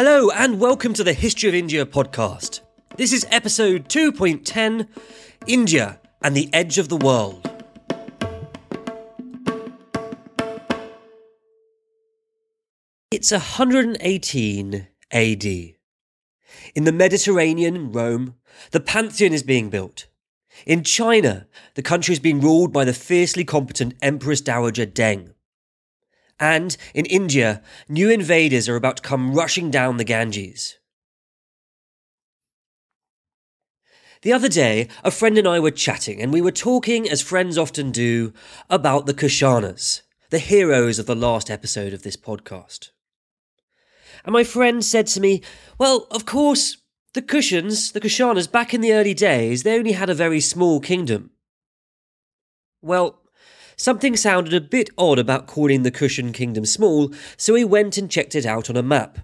Hello, and welcome to the History of India podcast. This is episode 2.10 India and the Edge of the World. It's 118 AD. In the Mediterranean, Rome, the Pantheon is being built. In China, the country is being ruled by the fiercely competent Empress Dowager Deng. And in India, new invaders are about to come rushing down the Ganges. The other day, a friend and I were chatting, and we were talking, as friends often do, about the Kushanas, the heroes of the last episode of this podcast. And my friend said to me, Well, of course, the Kushans, the Kushanas, back in the early days, they only had a very small kingdom. Well, something sounded a bit odd about calling the Kushan kingdom small, so he went and checked it out on a map.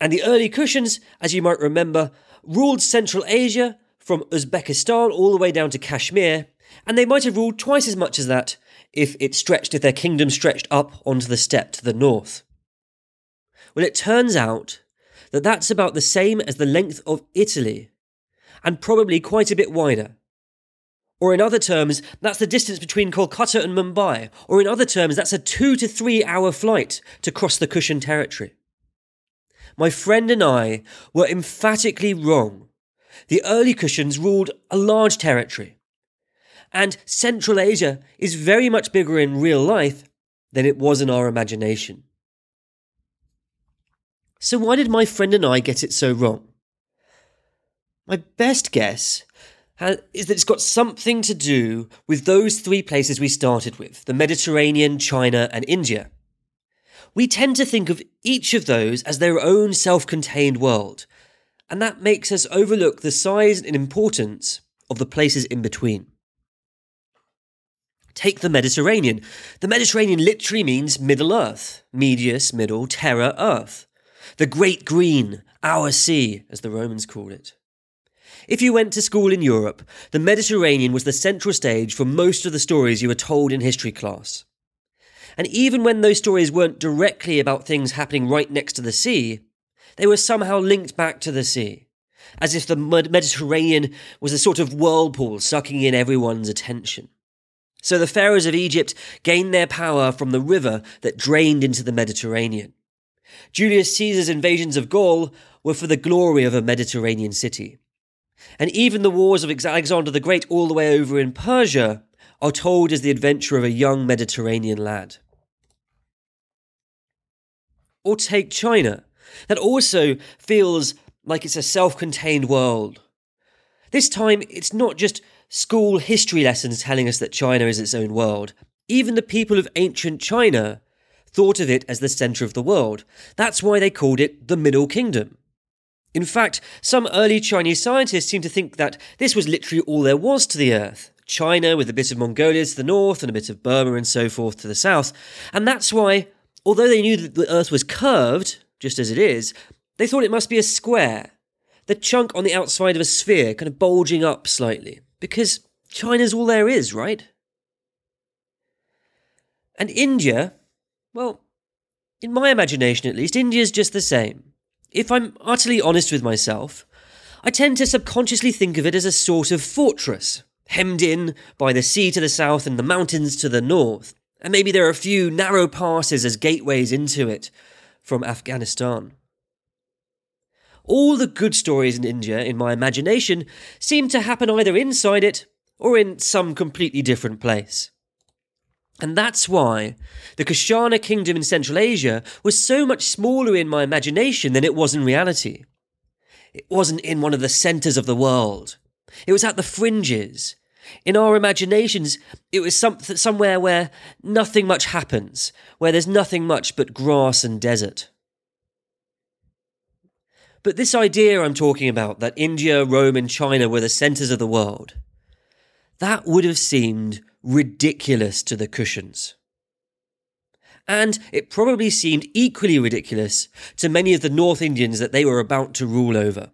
And the early Kushans, as you might remember, ruled Central Asia from Uzbekistan all the way down to Kashmir, and they might have ruled twice as much as that if it stretched, if their kingdom stretched up onto the steppe to the north. Well, it turns out that that's about the same as the length of Italy, and probably quite a bit wider. Or in other terms, that's the distance between Kolkata and Mumbai. Or in other terms, that's a two to three hour flight to cross the Kushan territory. My friend and I were emphatically wrong. The early Kushans ruled a large territory. And Central Asia is very much bigger in real life than it was in our imagination. So, why did my friend and I get it so wrong? My best guess is that it's got something to do with those three places we started with the Mediterranean, China, and India. We tend to think of each of those as their own self contained world, and that makes us overlook the size and importance of the places in between. Take the Mediterranean. The Mediterranean literally means Middle Earth, medius, middle, terra, earth the great green, our sea, as the Romans called it. If you went to school in Europe, the Mediterranean was the central stage for most of the stories you were told in history class. And even when those stories weren't directly about things happening right next to the sea, they were somehow linked back to the sea, as if the Mediterranean was a sort of whirlpool sucking in everyone's attention. So the pharaohs of Egypt gained their power from the river that drained into the Mediterranean. Julius Caesar's invasions of Gaul were for the glory of a Mediterranean city. And even the wars of Alexander the Great all the way over in Persia are told as the adventure of a young Mediterranean lad. Or take China, that also feels like it's a self contained world. This time, it's not just school history lessons telling us that China is its own world. Even the people of ancient China thought of it as the centre of the world. That's why they called it the Middle Kingdom. In fact, some early Chinese scientists seem to think that this was literally all there was to the Earth. China with a bit of Mongolia to the north and a bit of Burma and so forth to the south. And that's why, although they knew that the Earth was curved, just as it is, they thought it must be a square. The chunk on the outside of a sphere, kind of bulging up slightly. Because China's all there is, right? And India, well, in my imagination at least, India's just the same. If I'm utterly honest with myself, I tend to subconsciously think of it as a sort of fortress, hemmed in by the sea to the south and the mountains to the north, and maybe there are a few narrow passes as gateways into it from Afghanistan. All the good stories in India, in my imagination, seem to happen either inside it or in some completely different place. And that's why the Kushana kingdom in Central Asia was so much smaller in my imagination than it was in reality. It wasn't in one of the centres of the world. It was at the fringes. In our imaginations, it was some, somewhere where nothing much happens, where there's nothing much but grass and desert. But this idea I'm talking about, that India, Rome, and China were the centres of the world, that would have seemed ridiculous to the Kushans. And it probably seemed equally ridiculous to many of the North Indians that they were about to rule over.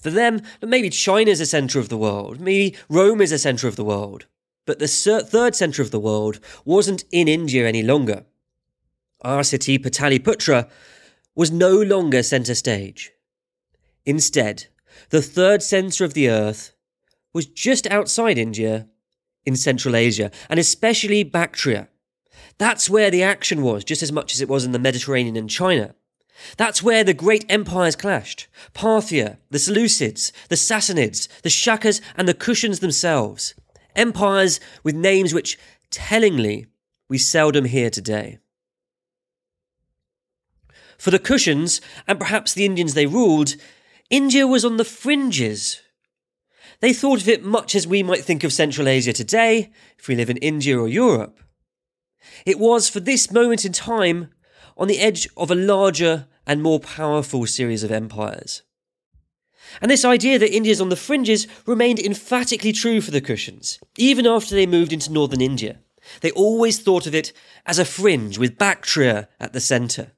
For them, maybe China is the centre of the world, maybe Rome is the centre of the world, but the third centre of the world wasn't in India any longer. Our city, Pataliputra, was no longer centre stage. Instead, the third centre of the earth was just outside India in Central Asia, and especially Bactria. That's where the action was, just as much as it was in the Mediterranean and China. That's where the great empires clashed Parthia, the Seleucids, the Sassanids, the Shakas, and the Kushans themselves. Empires with names which, tellingly, we seldom hear today. For the Kushans, and perhaps the Indians they ruled, India was on the fringes. They thought of it much as we might think of Central Asia today, if we live in India or Europe. It was, for this moment in time, on the edge of a larger and more powerful series of empires. And this idea that India is on the fringes remained emphatically true for the Kushans, even after they moved into northern India. They always thought of it as a fringe with Bactria at the centre.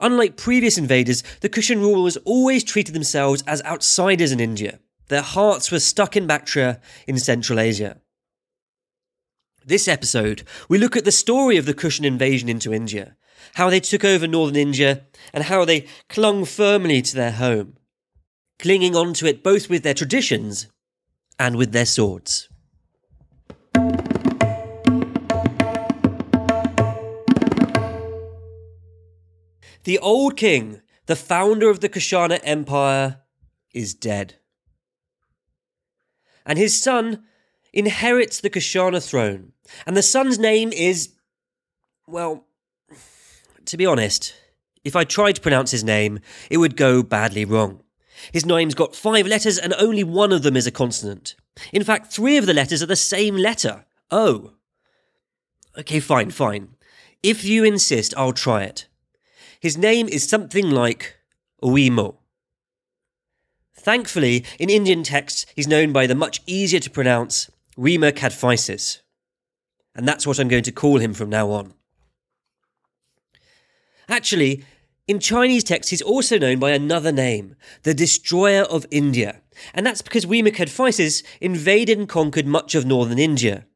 Unlike previous invaders, the Kushan rulers always treated themselves as outsiders in India. Their hearts were stuck in Bactria in Central Asia. This episode, we look at the story of the Kushan invasion into India, how they took over northern India, and how they clung firmly to their home, clinging on to it both with their traditions and with their swords. The old king, the founder of the Kushana Empire, is dead. And his son inherits the Kushana throne. And the son's name is. Well, to be honest, if I tried to pronounce his name, it would go badly wrong. His name's got five letters and only one of them is a consonant. In fact, three of the letters are the same letter O. Okay, fine, fine. If you insist, I'll try it. His name is something like Uimo. Thankfully, in Indian texts, he's known by the much easier to pronounce Wima Cadphises. And that's what I'm going to call him from now on. Actually, in Chinese texts, he's also known by another name, the Destroyer of India. And that's because Wima Cadphises invaded and conquered much of northern India.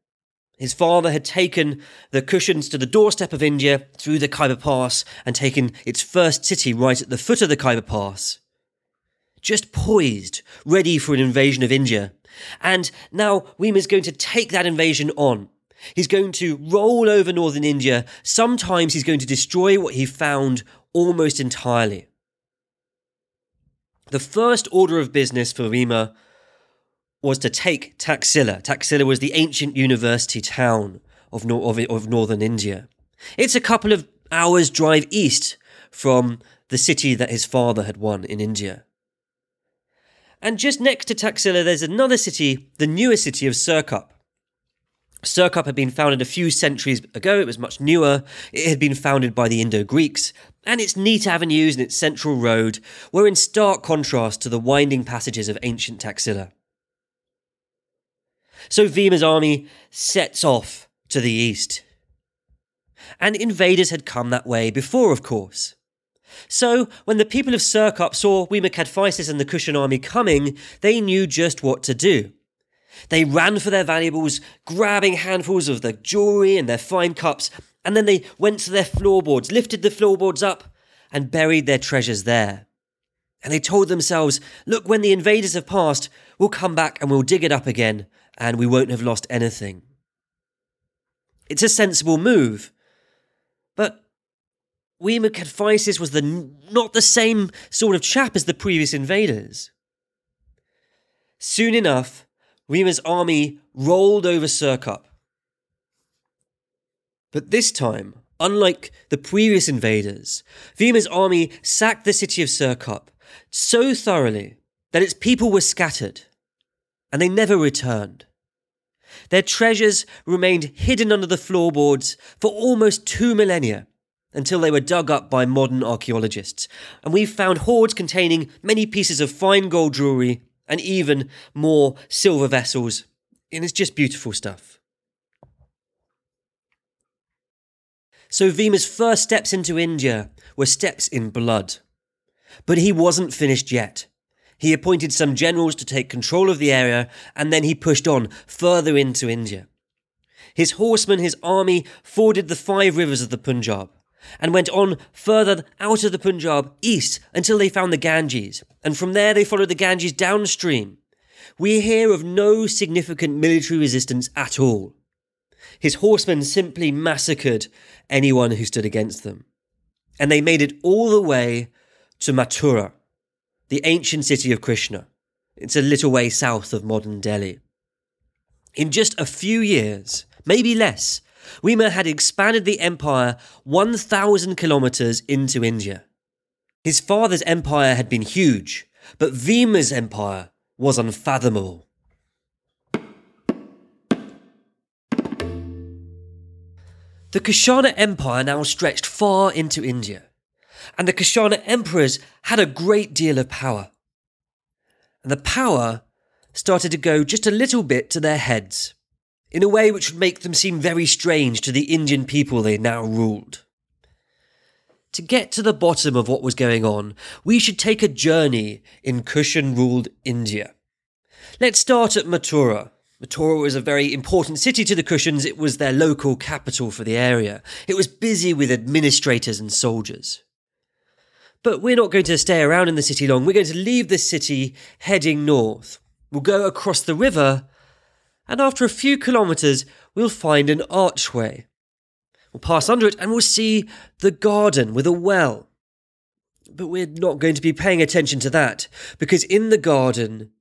His father had taken the Kushans to the doorstep of India through the Khyber Pass and taken its first city right at the foot of the Khyber Pass. Just poised, ready for an invasion of India. And now Wima is going to take that invasion on. He's going to roll over northern India. Sometimes he's going to destroy what he found almost entirely. The first order of business for Wima was to take Taxila. Taxila was the ancient university town of, nor- of, of northern India. It's a couple of hours' drive east from the city that his father had won in India. And just next to Taxila, there's another city, the newer city of Sirkap. Sirkap had been founded a few centuries ago, it was much newer. It had been founded by the Indo Greeks, and its neat avenues and its central road were in stark contrast to the winding passages of ancient Taxila. So Vima's army sets off to the east. And invaders had come that way before, of course. So, when the people of Sirkap saw Wima Cadphises and the Kushan army coming, they knew just what to do. They ran for their valuables, grabbing handfuls of the jewellery and their fine cups, and then they went to their floorboards, lifted the floorboards up, and buried their treasures there. And they told themselves, Look, when the invaders have passed, we'll come back and we'll dig it up again, and we won't have lost anything. It's a sensible move. But Wima Cadphises was the, not the same sort of chap as the previous invaders. Soon enough, Wima's army rolled over Sirkap. But this time, unlike the previous invaders, Vima's army sacked the city of Sirkap so thoroughly that its people were scattered and they never returned. Their treasures remained hidden under the floorboards for almost two millennia until they were dug up by modern archaeologists. And we've found hoards containing many pieces of fine gold jewellery and even more silver vessels. And it's just beautiful stuff. So Vima's first steps into India were steps in blood. But he wasn't finished yet. He appointed some generals to take control of the area, and then he pushed on further into India. His horsemen, his army, forded the five rivers of the Punjab, and went on further out of the Punjab east until they found the Ganges, and from there they followed the Ganges downstream. We hear of no significant military resistance at all. His horsemen simply massacred anyone who stood against them. And they made it all the way to Mathura, the ancient city of Krishna. It's a little way south of modern Delhi. In just a few years, maybe less, Vima had expanded the empire 1,000 kilometers into India. His father's empire had been huge, but Vima's empire was unfathomable. The Kushana Empire now stretched far into India, and the Kushana emperors had a great deal of power. And the power started to go just a little bit to their heads in a way which would make them seem very strange to the Indian people they now ruled. To get to the bottom of what was going on, we should take a journey in Kushan ruled India. Let's start at Mathura. Mathura was a very important city to the Kushans. It was their local capital for the area. It was busy with administrators and soldiers. But we're not going to stay around in the city long. We're going to leave this city heading north. We'll go across the river and after a few kilometres, we'll find an archway. We'll pass under it and we'll see the garden with a well. But we're not going to be paying attention to that, because in the garden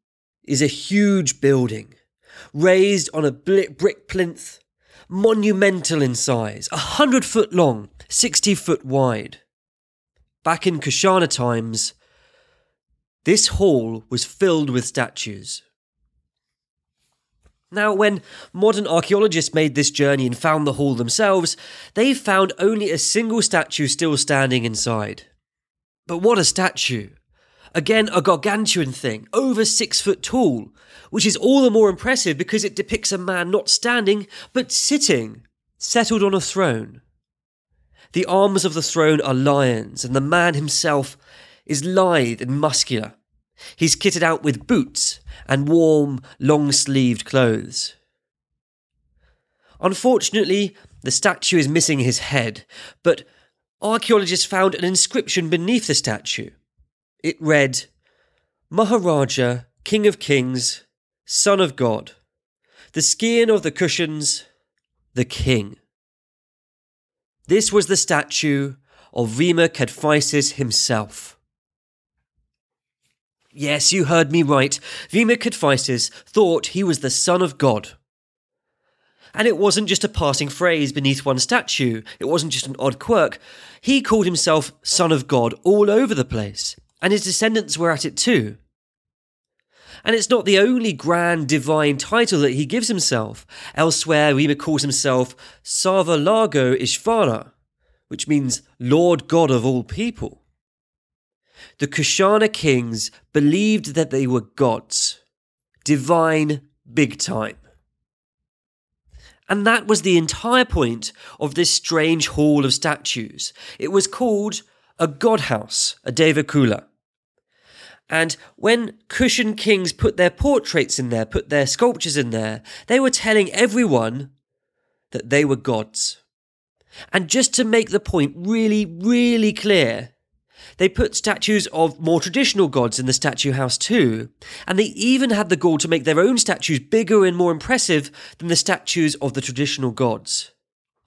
is a huge building, raised on a brick plinth, monumental in size, a hundred foot long, sixty foot wide. Back in Kushana times, this hall was filled with statues. Now, when modern archaeologists made this journey and found the hall themselves, they found only a single statue still standing inside. But what a statue! Again, a gargantuan thing, over six foot tall, which is all the more impressive because it depicts a man not standing, but sitting, settled on a throne. The arms of the throne are lions, and the man himself is lithe and muscular. He's kitted out with boots and warm, long sleeved clothes. Unfortunately, the statue is missing his head, but archaeologists found an inscription beneath the statue. It read, Maharaja, King of Kings, Son of God, the skin of the Kushans, the King. This was the statue of Vima Kadphises himself. Yes, you heard me right. Vima Kadphises thought he was the son of God. And it wasn't just a passing phrase beneath one statue, it wasn't just an odd quirk. He called himself Son of God all over the place, and his descendants were at it too. And it's not the only grand divine title that he gives himself. Elsewhere, Vima calls himself Sarva Loga Ishvara, which means Lord God of all people the Kushana kings believed that they were gods, divine big time. And that was the entire point of this strange hall of statues. It was called a god house, a Devakula. And when Kushan kings put their portraits in there, put their sculptures in there, they were telling everyone that they were gods. And just to make the point really, really clear, they put statues of more traditional gods in the statue house too, and they even had the gall to make their own statues bigger and more impressive than the statues of the traditional gods.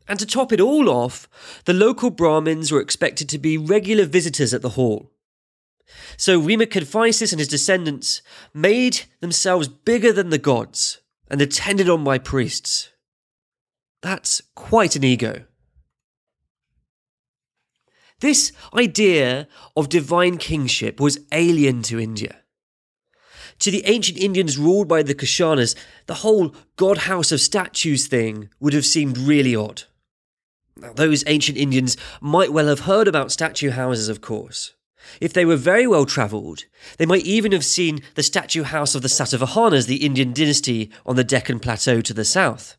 And to top it all off, the local Brahmins were expected to be regular visitors at the hall. So Vima Kadphises and his descendants made themselves bigger than the gods and attended on by priests. That's quite an ego. This idea of divine kingship was alien to India. To the ancient Indians ruled by the Kushanas, the whole god house of statues thing would have seemed really odd. Now, those ancient Indians might well have heard about statue houses, of course. If they were very well travelled, they might even have seen the statue house of the Satavahanas, the Indian dynasty on the Deccan Plateau to the south.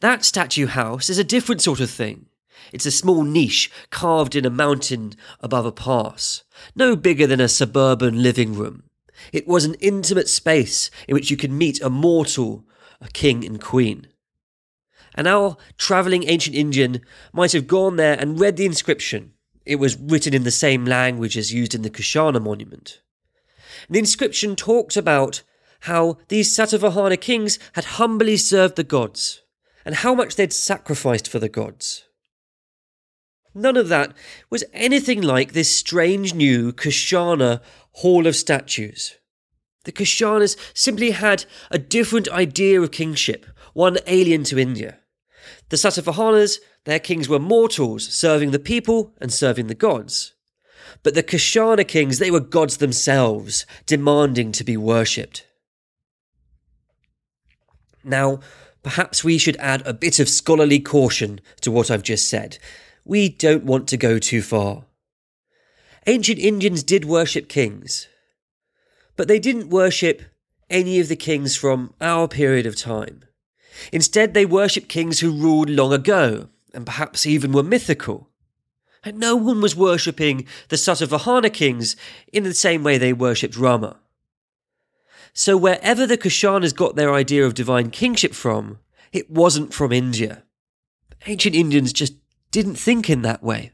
That statue house is a different sort of thing. It's a small niche carved in a mountain above a pass, no bigger than a suburban living room. It was an intimate space in which you could meet a mortal, a king and queen. And our travelling ancient Indian might have gone there and read the inscription. It was written in the same language as used in the Kushana monument. The inscription talked about how these Satavahana kings had humbly served the gods and how much they'd sacrificed for the gods. None of that was anything like this strange new Kushana hall of statues. The Kushanas simply had a different idea of kingship, one alien to India. The Satavahanas, their kings were mortals, serving the people and serving the gods. But the Kushana kings, they were gods themselves, demanding to be worshipped. Now, perhaps we should add a bit of scholarly caution to what I've just said. We don't want to go too far. Ancient Indians did worship kings, but they didn't worship any of the kings from our period of time. Instead, they worshipped kings who ruled long ago, and perhaps even were mythical. And no one was worshipping the Satavahana kings in the same way they worshipped Rama. So wherever the Kushanas got their idea of divine kingship from, it wasn't from India. Ancient Indians just didn't think in that way.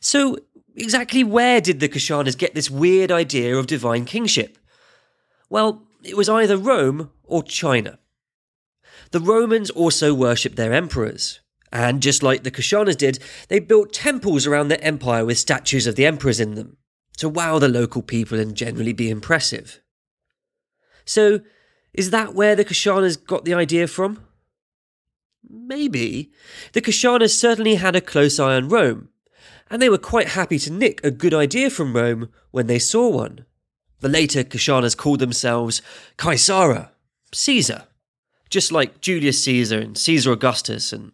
So, exactly where did the Kushanas get this weird idea of divine kingship? Well, it was either Rome or China. The Romans also worshipped their emperors, and just like the Kushanas did, they built temples around their empire with statues of the emperors in them to wow the local people and generally be impressive. So, is that where the Kushanas got the idea from? Maybe. The Kushanas certainly had a close eye on Rome, and they were quite happy to nick a good idea from Rome when they saw one. The later Kushanas called themselves Caesara, Caesar, just like Julius Caesar and Caesar Augustus and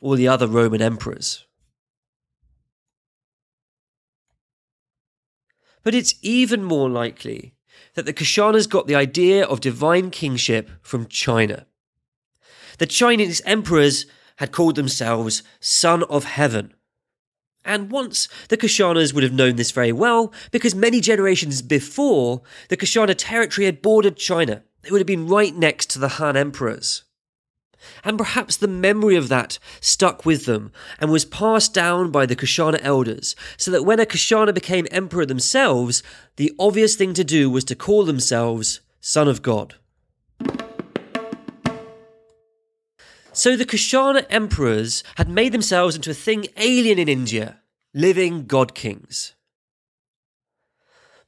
all the other Roman emperors. But it's even more likely that the Kushanas got the idea of divine kingship from China. The Chinese emperors had called themselves Son of Heaven. And once the Kushanas would have known this very well, because many generations before, the Kushana territory had bordered China. It would have been right next to the Han emperors. And perhaps the memory of that stuck with them and was passed down by the Kushana elders, so that when a Kushana became emperor themselves, the obvious thing to do was to call themselves Son of God. So the Kushana emperors had made themselves into a thing alien in India, living god kings.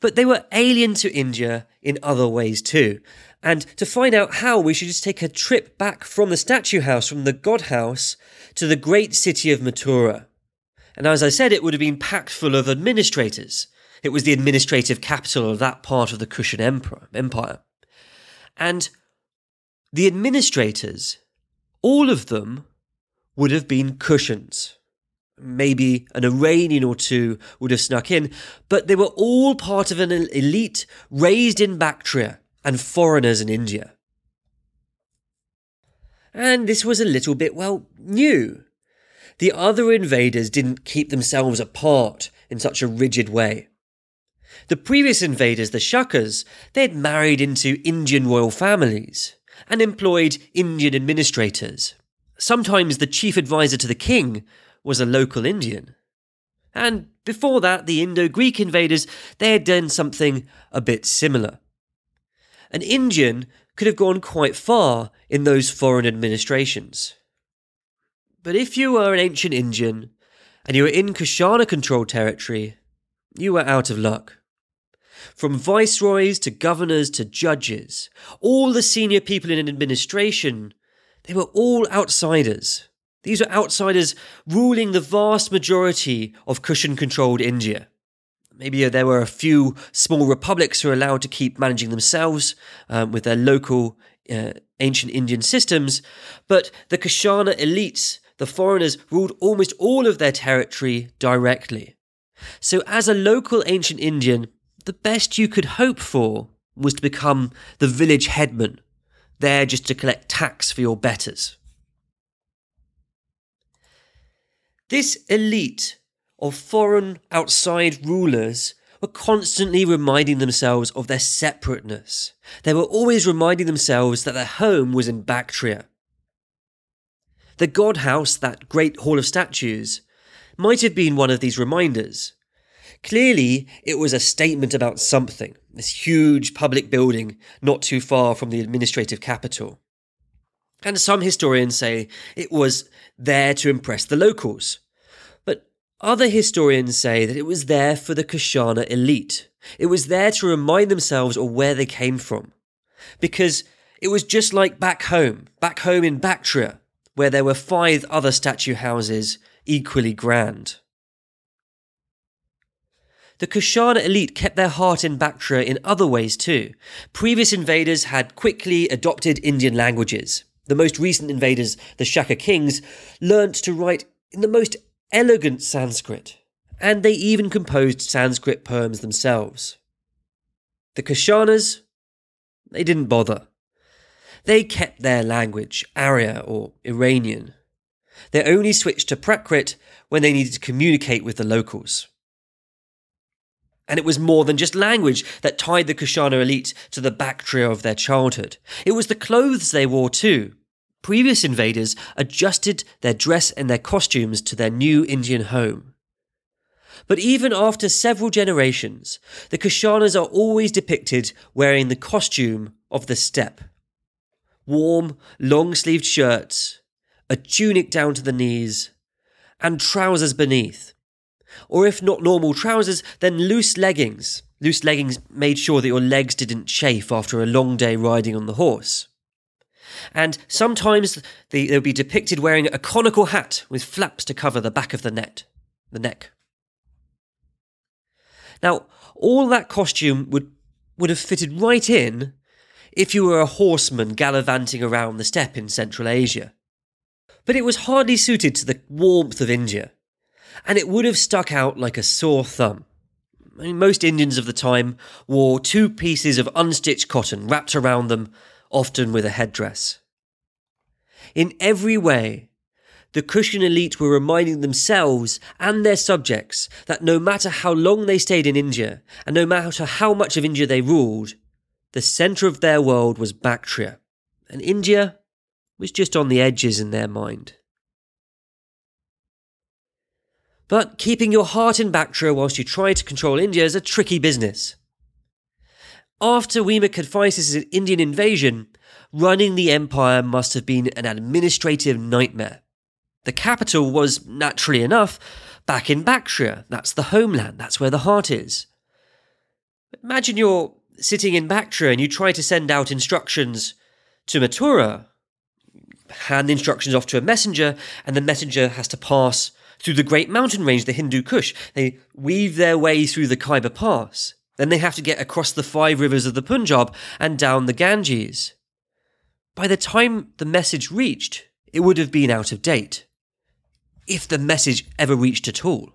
But they were alien to India in other ways too. And to find out how, we should just take a trip back from the statue house, from the god house, to the great city of Mathura. And as I said, it would have been packed full of administrators. It was the administrative capital of that part of the Kushan empire. And the administrators, all of them, would have been Kushans. maybe an Iranian or two would have snuck in, but they were all part of an elite raised in Bactria and foreigners in India. And this was a little bit, well, new. The other invaders didn't keep themselves apart in such a rigid way. The previous invaders, the Shakas, they had married into Indian royal families and employed Indian administrators. Sometimes the chief advisor to the king was a local Indian. And before that, the Indo Greek invaders, they had done something a bit similar. An Indian could have gone quite far in those foreign administrations. But if you were an ancient Indian and you were in Kushana controlled territory, you were out of luck. From viceroys to governors to judges, all the senior people in an administration, they were all outsiders. These were outsiders ruling the vast majority of Kushan controlled India. Maybe there were a few small republics who were allowed to keep managing themselves um, with their local uh, ancient Indian systems, but the Kushana elites, the foreigners, ruled almost all of their territory directly. So, as a local ancient Indian, the best you could hope for was to become the village headman, there just to collect tax for your betters. This elite of foreign outside rulers were constantly reminding themselves of their separateness. They were always reminding themselves that their home was in Bactria. The god house, that great hall of statues, might have been one of these reminders. Clearly, it was a statement about something, this huge public building not too far from the administrative capital. And some historians say it was there to impress the locals. But other historians say that it was there for the Kushana elite. It was there to remind themselves of where they came from. Because it was just like back home, back home in Bactria, where there were five other statue houses equally grand. The Kushana elite kept their heart in Bactria in other ways too. Previous invaders had quickly adopted Indian languages. The most recent invaders, the Shaka kings, learnt to write in the most elegant Sanskrit, and they even composed Sanskrit poems themselves. The Kushanas, they didn't bother. They kept their language, Arya or Iranian. They only switched to Prakrit when they needed to communicate with the locals. And it was more than just language that tied the Kushana elite to the Bactria of their childhood. It was the clothes they wore too. Previous invaders adjusted their dress and their costumes to their new Indian home. But even after several generations, the Kushanas are always depicted wearing the costume of the steppe. Warm, long sleeved shirts, a tunic down to the knees, and trousers beneath or if not normal trousers, then loose leggings. Loose leggings made sure that your legs didn't chafe after a long day riding on the horse. And sometimes they, they'll be depicted wearing a conical hat with flaps to cover the back of the net, the neck. Now, all that costume would, would have fitted right in if you were a horseman gallivanting around the steppe in Central Asia. But it was hardly suited to the warmth of India and it would have stuck out like a sore thumb. I mean, most Indians of the time wore two pieces of unstitched cotton wrapped around them, often with a headdress. In every way, the Kushan elite were reminding themselves and their subjects that no matter how long they stayed in India, and no matter how much of India they ruled, the centre of their world was Bactria, and India was just on the edges in their mind. But keeping your heart in Bactria whilst you try to control India is a tricky business. After Vima Kadphises' Indian invasion, running the empire must have been an administrative nightmare. The capital was, naturally enough, back in Bactria. That's the homeland, that's where the heart is. Imagine you're sitting in Bactria and you try to send out instructions to Mathura, hand instructions off to a messenger, and the messenger has to pass through the great mountain range, the Hindu Kush. They weave their way through the Khyber Pass. Then they have to get across the five rivers of the Punjab and down the Ganges. By the time the message reached, it would have been out of date. If the message ever reached at all.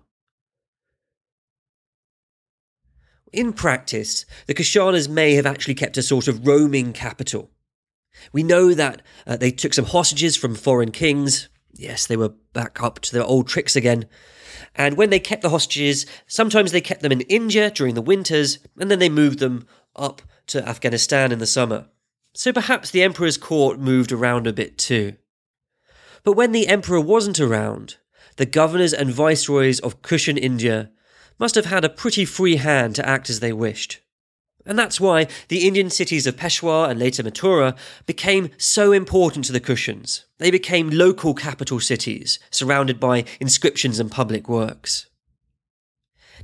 In practice, the Kushanas may have actually kept a sort of roaming capital. We know that uh, they took some hostages from foreign kings, Yes, they were back up to their old tricks again. And when they kept the hostages, sometimes they kept them in India during the winters, and then they moved them up to Afghanistan in the summer. So perhaps the emperor's court moved around a bit too. But when the emperor wasn't around, the governors and viceroys of Kushan India must have had a pretty free hand to act as they wished. And that's why the Indian cities of Peshawar and later Mathura became so important to the Kushans. They became local capital cities, surrounded by inscriptions and public works.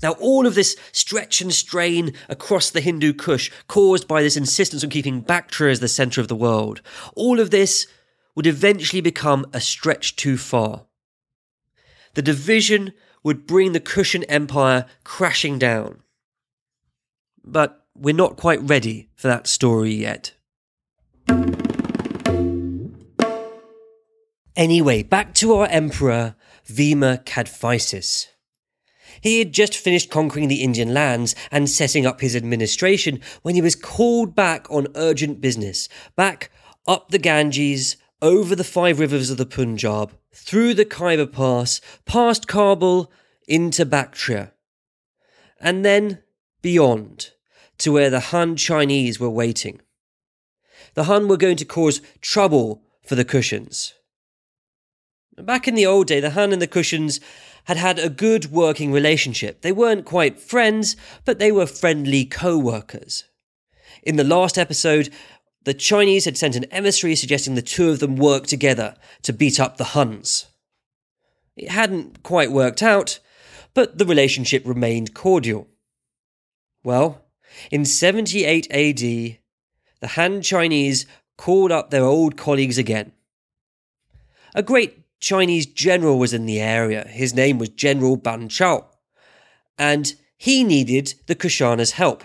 Now, all of this stretch and strain across the Hindu Kush, caused by this insistence on keeping Bactria as the centre of the world, all of this would eventually become a stretch too far. The division would bring the Kushan Empire crashing down. But we're not quite ready for that story yet. Anyway, back to our emperor, Vima Kadphises. He had just finished conquering the Indian lands and setting up his administration when he was called back on urgent business, back up the Ganges, over the five rivers of the Punjab, through the Khyber Pass, past Kabul, into Bactria. And then beyond to where the Han Chinese were waiting. The Han were going to cause trouble for the Kushans. Back in the old day, the Han and the Kushans had had a good working relationship. They weren't quite friends, but they were friendly co workers. In the last episode, the Chinese had sent an emissary suggesting the two of them work together to beat up the Huns. It hadn't quite worked out, but the relationship remained cordial. Well, in 78 AD, the Han Chinese called up their old colleagues again. A great Chinese general was in the area. His name was General Ban Chao, and he needed the Kushanas' help.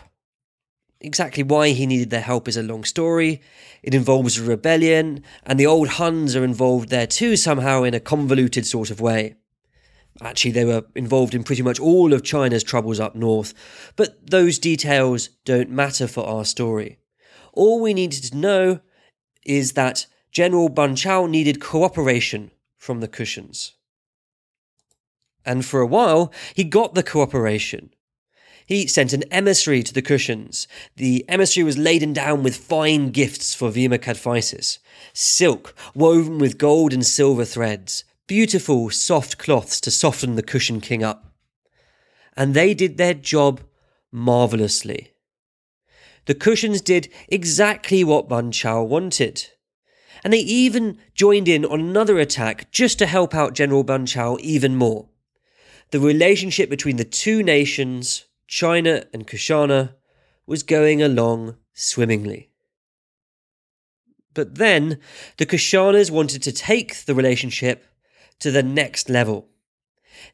Exactly why he needed their help is a long story. It involves a rebellion, and the old Huns are involved there too, somehow in a convoluted sort of way. Actually, they were involved in pretty much all of China's troubles up north, but those details don't matter for our story. All we needed to know is that General Ban Chao needed cooperation from the Kushans. And for a while, he got the cooperation. He sent an emissary to the Kushans. The emissary was laden down with fine gifts for Vima Cadphises silk woven with gold and silver threads, beautiful, soft cloths to soften the Kushan king up. And they did their job marvellously. The Kushans did exactly what Ban Chao wanted. And they even joined in on another attack just to help out General Ban Chao even more. The relationship between the two nations China and Kushana was going along swimmingly. But then the Kushanas wanted to take the relationship to the next level.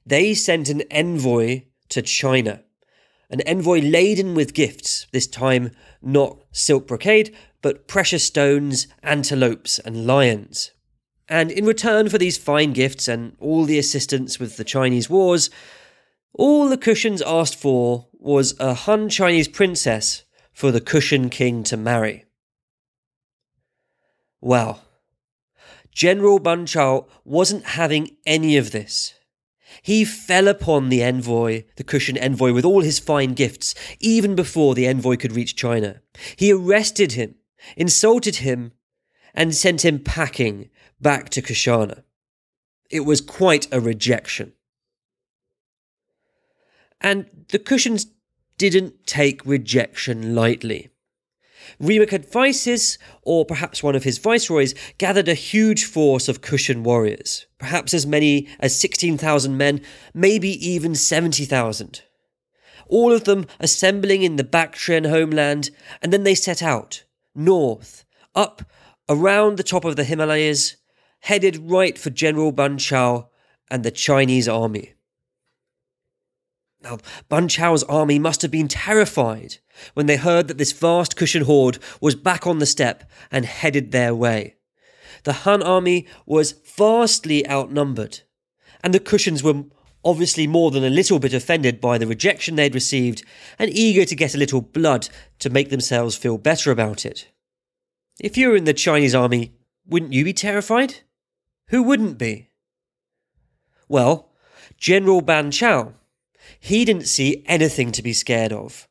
They sent an envoy to China, an envoy laden with gifts, this time not silk brocade, but precious stones, antelopes, and lions. And in return for these fine gifts and all the assistance with the Chinese wars, all the Kushans asked for was a Han Chinese princess for the Kushan king to marry. Well, General Ban Chao wasn't having any of this. He fell upon the envoy, the Kushan envoy, with all his fine gifts, even before the envoy could reach China. He arrested him, insulted him, and sent him packing back to Kushana. It was quite a rejection. And the Kushans didn't take rejection lightly. Vima Cadphises, or perhaps one of his viceroys, gathered a huge force of Kushan warriors, perhaps as many as 16,000 men, maybe even 70,000. All of them assembling in the Bactrian homeland, and then they set out, north, up, around the top of the Himalayas, headed right for General Ban Chao and the Chinese army. Now, Ban Chao's army must have been terrified when they heard that this vast Kushan horde was back on the steppe and headed their way. The Han army was vastly outnumbered, and the Kushans were obviously more than a little bit offended by the rejection they'd received and eager to get a little blood to make themselves feel better about it. If you were in the Chinese army, wouldn't you be terrified? Who wouldn't be? Well, General Ban Chao he didn't see anything to be scared of.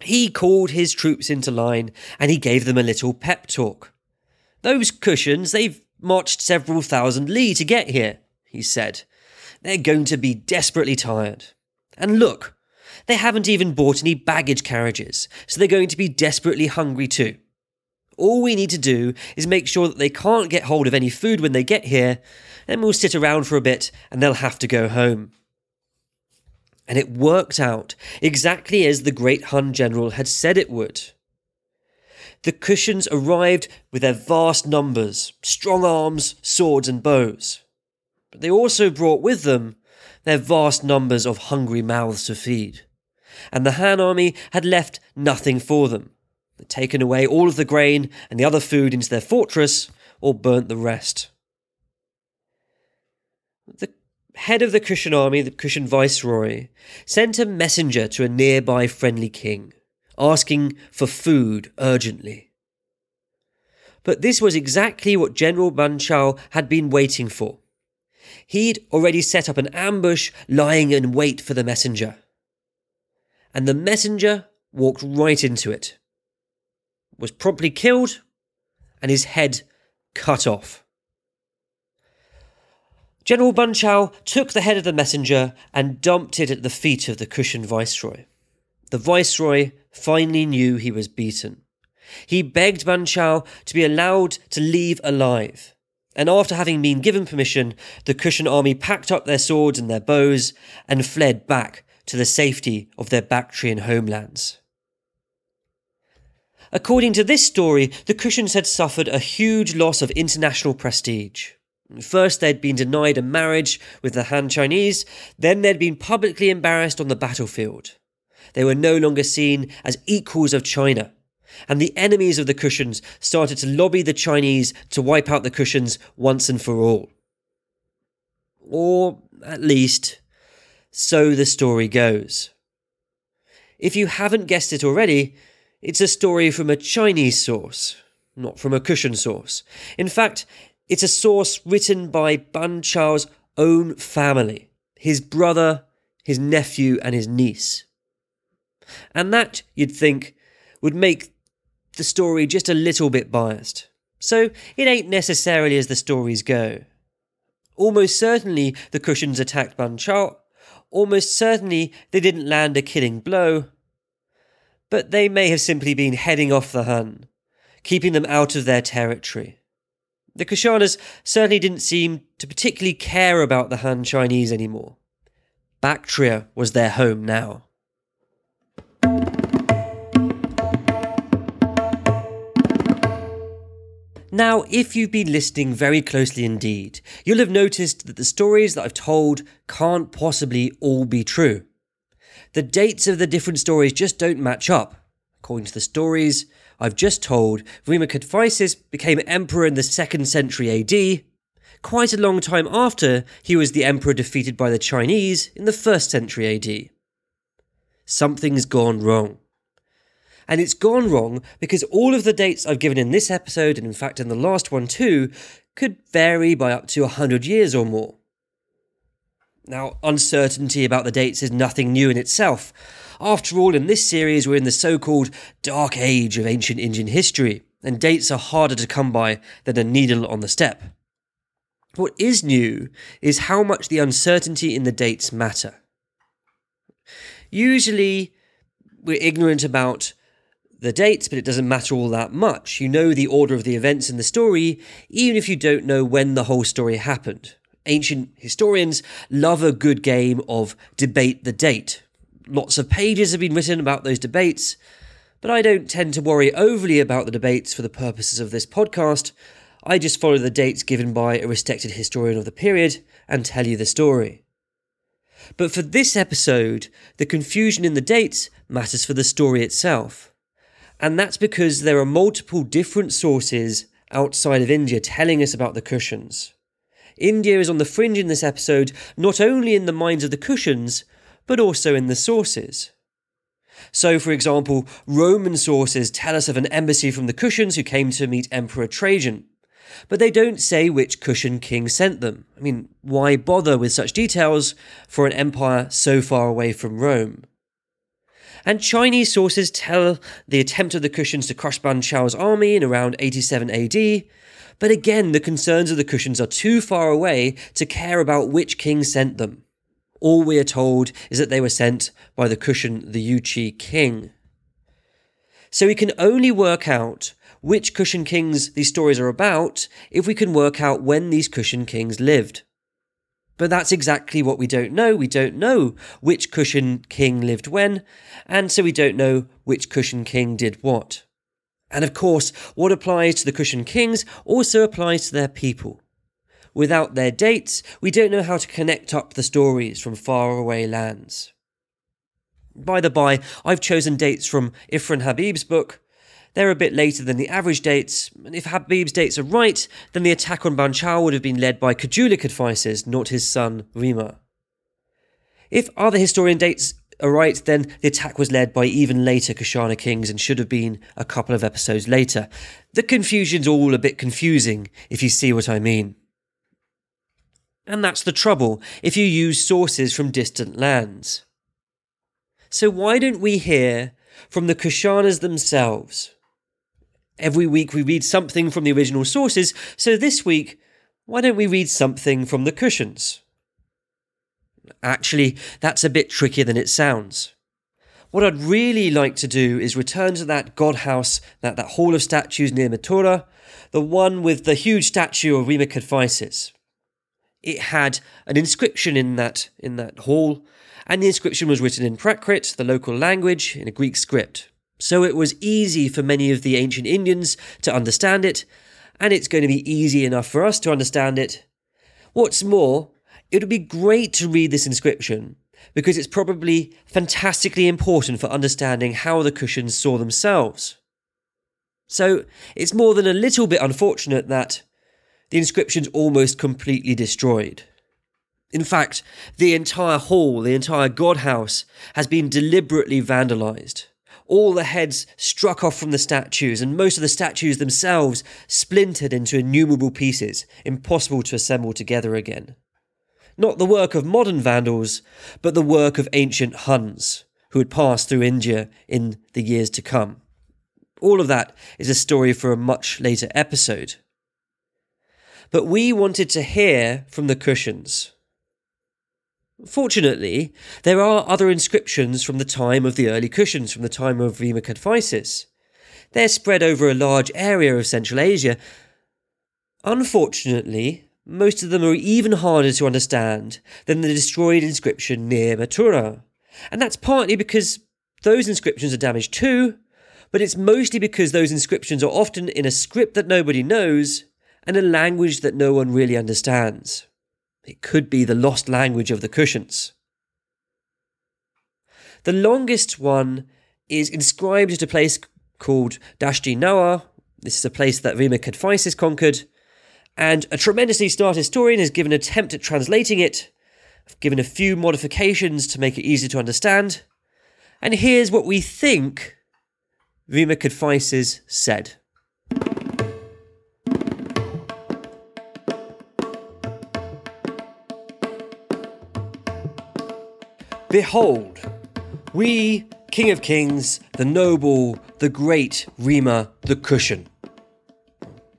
He called his troops into line and he gave them a little pep talk. Those Kushans, they've marched several thousand li to get here, he said. They're going to be desperately tired. And look, they haven't even bought any baggage carriages, so they're going to be desperately hungry too. All we need to do is make sure that they can't get hold of any food when they get here, then we'll sit around for a bit and they'll have to go home. And it worked out exactly as the great Han general had said it would. The Kushans arrived with their vast numbers, strong arms, swords, and bows. But they also brought with them their vast numbers of hungry mouths to feed. And the Han army had left nothing for them. They'd taken away all of the grain and the other food into their fortress, or burnt the rest. The head of the Kushan army, the Kushan viceroy, sent a messenger to a nearby friendly king, asking for food urgently. But this was exactly what General Ban Chao had been waiting for. He'd already set up an ambush lying in wait for the messenger. and the messenger walked right into it, was promptly killed, and his head cut off. General Ban Chao took the head of the messenger and dumped it at the feet of the Kushan viceroy. The viceroy finally knew he was beaten. He begged Ban Chao to be allowed to leave alive, and after having been given permission, the Kushan army packed up their swords and their bows and fled back to the safety of their Bactrian homelands. According to this story, the Kushans had suffered a huge loss of international prestige. First, they'd been denied a marriage with the Han Chinese, then, they'd been publicly embarrassed on the battlefield. They were no longer seen as equals of China, and the enemies of the Kushans started to lobby the Chinese to wipe out the Kushans once and for all. Or, at least, so the story goes. If you haven't guessed it already, it's a story from a Chinese source, not from a Kushan source. In fact, it's a source written by Ban Chao's own family, his brother, his nephew, and his niece. And that, you'd think, would make the story just a little bit biased. So it ain't necessarily as the stories go. Almost certainly the Kushans attacked Ban Chao, Almost certainly they didn't land a killing blow, but they may have simply been heading off the Han, keeping them out of their territory. The Kushanas certainly didn't seem to particularly care about the Han Chinese anymore. Bactria was their home now. Now, if you've been listening very closely indeed, you'll have noticed that the stories that I've told can't possibly all be true. The dates of the different stories just don't match up. According to the stories I've just told, Vima Kadphises became emperor in the 2nd century AD, quite a long time after he was the emperor defeated by the Chinese in the 1st century AD. Something's gone wrong. And it's gone wrong because all of the dates I've given in this episode, and in fact in the last one too, could vary by up to 100 years or more. Now, uncertainty about the dates is nothing new in itself. After all, in this series, we're in the so called dark age of ancient Indian history, and dates are harder to come by than a needle on the steppe. What is new is how much the uncertainty in the dates matter. Usually, we're ignorant about the dates, but it doesn't matter all that much. You know the order of the events in the story, even if you don't know when the whole story happened. Ancient historians love a good game of debate the date. Lots of pages have been written about those debates, but I don't tend to worry overly about the debates for the purposes of this podcast. I just follow the dates given by a respected historian of the period and tell you the story. But for this episode, the confusion in the dates matters for the story itself. And that's because there are multiple different sources outside of India telling us about the Kushans. India is on the fringe in this episode, not only in the minds of the Kushans, but also in the sources. So, for example, Roman sources tell us of an embassy from the Kushans who came to meet Emperor Trajan. But they don't say which Kushan king sent them. I mean, why bother with such details for an empire so far away from Rome? And Chinese sources tell the attempt of the Kushans to crush Ban Chao's army in around 87 AD. But again, the concerns of the Kushans are too far away to care about which king sent them. All we are told is that they were sent by the Kushan, the Yuezhi king. So we can only work out which Kushan kings these stories are about if we can work out when these Kushan kings lived. But that's exactly what we don't know. We don't know which Kushan king lived when, and so we don't know which Kushan king did what. And of course, what applies to the Kushan kings also applies to their people. Without their dates, we don't know how to connect up the stories from faraway lands. By the by, I've chosen dates from Irfan Habib's book, they're a bit later than the average dates, and if Habib's dates are right, then the attack on Ban Chao would have been led by Kujula Kadphises, not his son Vima. If other historian dates are right, then the attack was led by even later Kushana kings and should have been a couple of episodes later. The confusion's all a bit confusing, if you see what I mean. And that's the trouble if you use sources from distant lands. So why don't we hear from the Kushanas themselves? Every week we read something from the original sources, so this week, why don't we read something from the Kushans? Actually, that's a bit trickier than it sounds. What I'd really like to do is return to that god house, that, that hall of statues near Mathura, the one with the huge statue of Vima Kadphises. It had an inscription in that in that hall, and the inscription was written in Prakrit, the local language, in a Greek script. So it was easy for many of the ancient Indians to understand it, and it's going to be easy enough for us to understand it. What's more, it would be great to read this inscription because it's probably fantastically important for understanding how the Kushans saw themselves. So it's more than a little bit unfortunate that the inscription's almost completely destroyed. In fact, the entire hall, the entire god house, has been deliberately vandalized. All the heads struck off from the statues, and most of the statues themselves splintered into innumerable pieces, impossible to assemble together again. Not the work of modern Vandals, but the work of ancient Huns who had passed through India in the years to come. All of that is a story for a much later episode. But we wanted to hear from the Kushans. Fortunately, there are other inscriptions from the time of the early Kushans, from the time of Vima Kadphises. They're spread over a large area of Central Asia. Unfortunately, most of them are even harder to understand than the destroyed inscription near Mathura. And that's partly because those inscriptions are damaged too, but it's mostly because those inscriptions are often in a script that nobody knows and a language that no one really understands. It could be the lost language of the Kushans. The longest one is inscribed at a place called Dashti Nawa. This is a place that Vima Kadphises conquered, and a tremendously smart historian has given an attempt at translating it, given a few modifications to make it easier to understand. And here's what we think Vima Kadphises said. Behold, we, King of Kings, the noble, the great Vima the Kushan.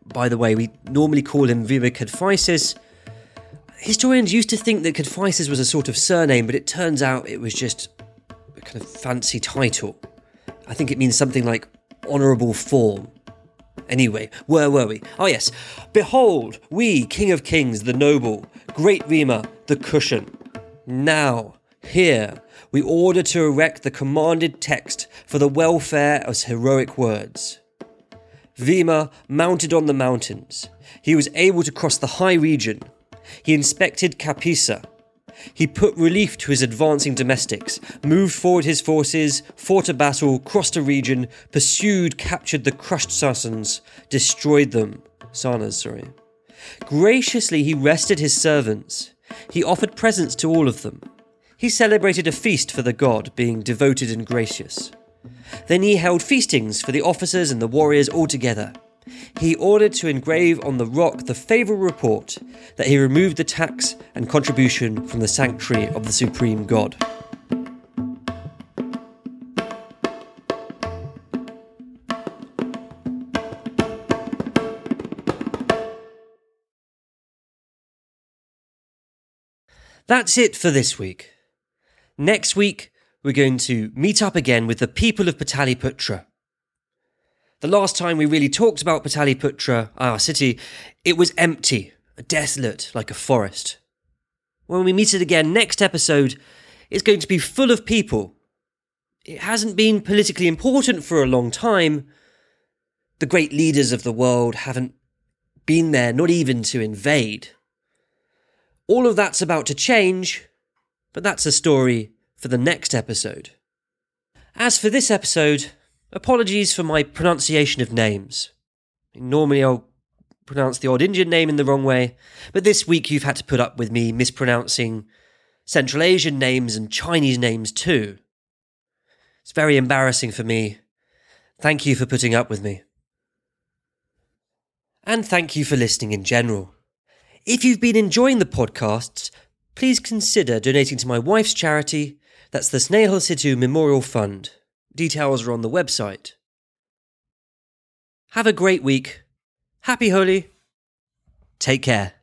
By the way, we normally call him Vima Kadphises. Historians used to think that Kadphises was a sort of surname, but it turns out it was just a kind of fancy title. I think it means something like honourable form. Anyway, where were we? Oh, yes. Behold, we, King of Kings, the noble, great Vima, the Kushan. Now, here, we order to erect the commanded text for the welfare of heroic words. Vima mounted on the mountains. He was able to cross the high region. He inspected Kapisa. He put relief to his advancing domestics, moved forward his forces, fought a battle, crossed a region, pursued, captured the crushed Sasans, destroyed them. Sanas, sorry. Graciously he rested his servants. He offered presents to all of them. He celebrated a feast for the god, being devoted and gracious. Then he held feastings for the officers and the warriors all together. He ordered to engrave on the rock the favourable report that he removed the tax and contribution from the sanctuary of the supreme god. That's it for this week. Next week, we're going to meet up again with the people of Pataliputra. The last time we really talked about Pataliputra, our city, it was empty, desolate, like a forest. When we meet it again next episode, it's going to be full of people. It hasn't been politically important for a long time. The great leaders of the world haven't been there, not even to invade. All of that's about to change, but that's a story for the next episode. As for this episode, apologies for my pronunciation of names. Normally I'll pronounce the odd Indian name in the wrong way, but this week you've had to put up with me mispronouncing Central Asian names and Chinese names too. It's very embarrassing for me. Thank you for putting up with me. And thank you for listening in general. If you've been enjoying the podcasts, please consider donating to my wife's charity, That's the Snehal Situ Memorial Fund. Details are on the website. Have a great week. Happy Holi. Take care.